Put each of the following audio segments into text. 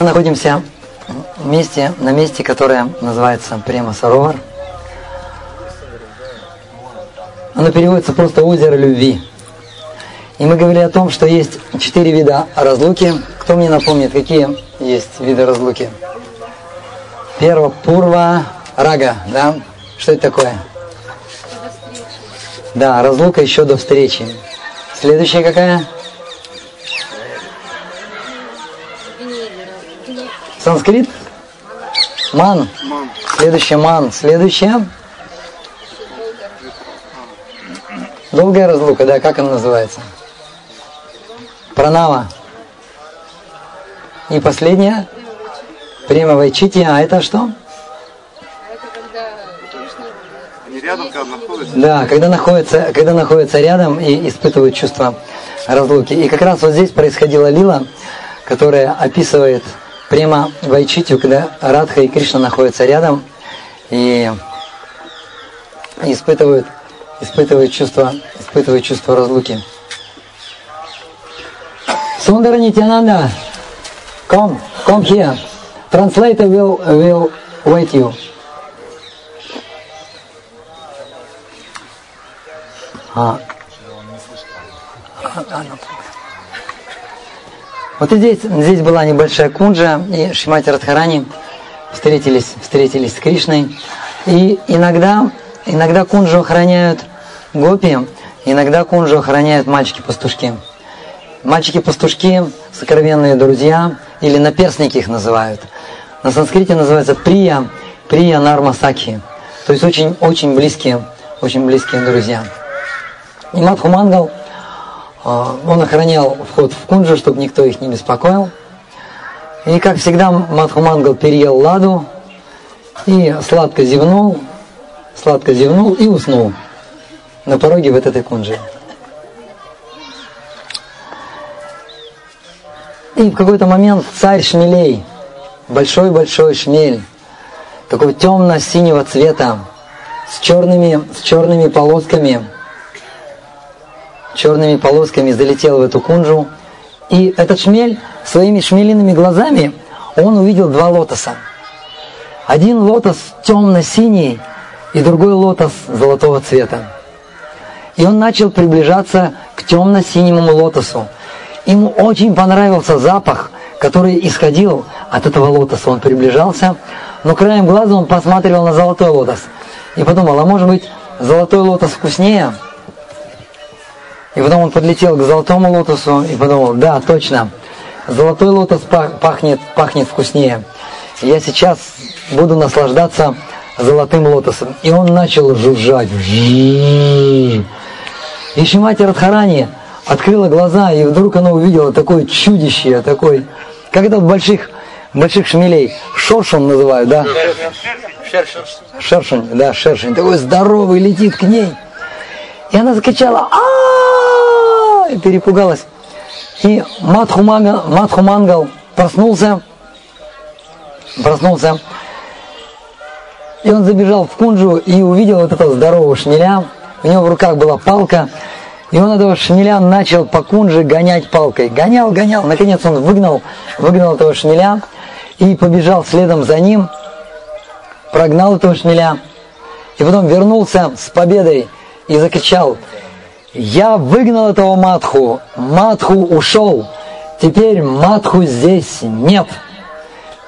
Мы находимся в на месте, которое называется Према Саровар. Оно переводится просто озеро любви. И мы говорили о том, что есть четыре вида разлуки. Кто мне напомнит, какие есть виды разлуки? Первое, пурва, рага, да? Что это такое? Да, разлука еще до встречи. Следующая какая? Санскрит? Ман. Следующее ман. Следующее? Долгая разлука, да, как она называется? Пранава. И последняя? Према Вайчити. А это что? рядом, когда находятся? Да, когда находятся, когда находятся рядом и испытывают чувство разлуки. И как раз вот здесь происходила лила, которая описывает прямо Вайчитию, когда Радха и Кришна находятся рядом и испытывают, испытывают, чувство, испытывают чувство разлуки. Сундара Нитянанда, come, come here. Translator will, will wait you. А. Вот здесь, здесь была небольшая кунджа, и Шимати Радхарани встретились, встретились с Кришной. И иногда, иногда кунджу охраняют гопи, иногда кунджу охраняют мальчики-пастушки. Мальчики-пастушки – сокровенные друзья, или наперсники их называют. На санскрите называется прия, прия нарма сакхи. То есть очень, очень близкие, очень близкие друзья. И Мадхумангал, он охранял вход в кунджу, чтобы никто их не беспокоил. И, как всегда, Мадхумангал переел ладу и сладко зевнул, сладко зевнул и уснул на пороге вот этой кунджи. И в какой-то момент царь шмелей, большой-большой шмель, такого темно-синего цвета, с черными, с черными полосками, черными полосками залетел в эту кунжу. И этот шмель своими шмелиными глазами, он увидел два лотоса. Один лотос темно-синий и другой лотос золотого цвета. И он начал приближаться к темно-синему лотосу. Ему очень понравился запах, который исходил от этого лотоса. Он приближался, но краем глаза он посматривал на золотой лотос. И подумал, а может быть золотой лотос вкуснее? И потом он подлетел к золотому лотосу и подумал, да, точно, золотой лотос пахнет, пахнет вкуснее. Я сейчас буду наслаждаться золотым лотосом. И он начал жужжать. И Шимати Радхарани открыла глаза, и вдруг она увидела такое чудище, такой, как это в больших, больших шмелей, шоршун называют, да? Шершень. Шершень, да, шершень. Такой здоровый летит к ней. И она закричала, а перепугалась. И Мадхумангал, Мадхумангал проснулся, проснулся, и он забежал в кунджу и увидел вот этого здорового шмеля. У него в руках была палка, и он этого шмеля начал по кунже гонять палкой. Гонял, гонял. Наконец он выгнал, выгнал этого шмеля и побежал следом за ним, прогнал этого шмеля. И потом вернулся с победой и закричал, «Я выгнал этого Матху, Матху ушел, теперь Матху здесь нет».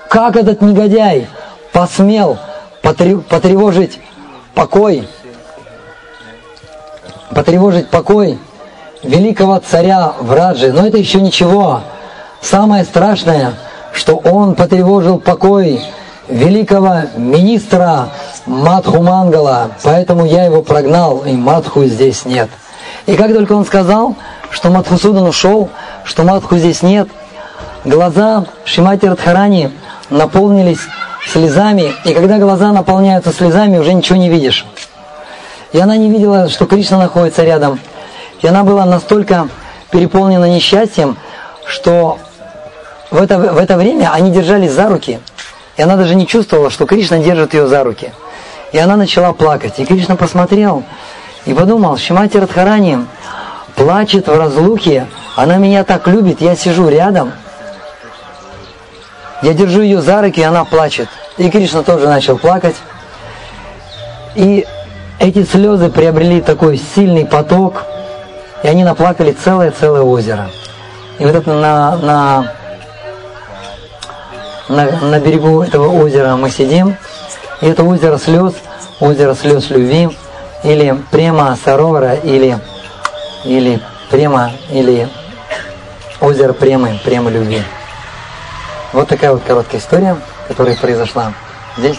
Как этот негодяй посмел потревожить покой, потревожить покой великого царя Враджи. Но это еще ничего. Самое страшное, что он потревожил покой великого министра Мадху Мангала, поэтому я его прогнал, и Мадху здесь нет. И как только он сказал, что Мадхусудан ушел, что Мадху здесь нет, глаза Шимати Радхарани наполнились слезами, и когда глаза наполняются слезами, уже ничего не видишь. И она не видела, что Кришна находится рядом. И она была настолько переполнена несчастьем, что в это, в это время они держались за руки. И она даже не чувствовала, что Кришна держит ее за руки. И она начала плакать. И Кришна посмотрел и подумал, Шимати Радхарани плачет в разлуке, она меня так любит, я сижу рядом. Я держу ее за руки, и она плачет. И Кришна тоже начал плакать. И эти слезы приобрели такой сильный поток, и они наплакали целое-целое озеро. И вот это на, на, на, на берегу этого озера мы сидим, и это озеро слез, озеро слез любви, или према саровара, или, или према, или озеро премы, према любви. Вот такая вот короткая история, которая произошла здесь.